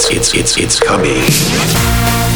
it's it's it's it's coming.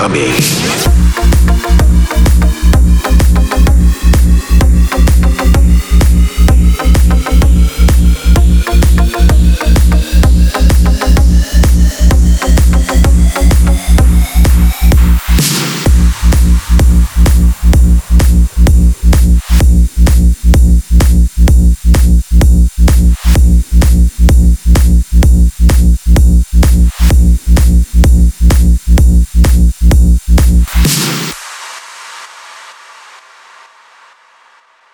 coming.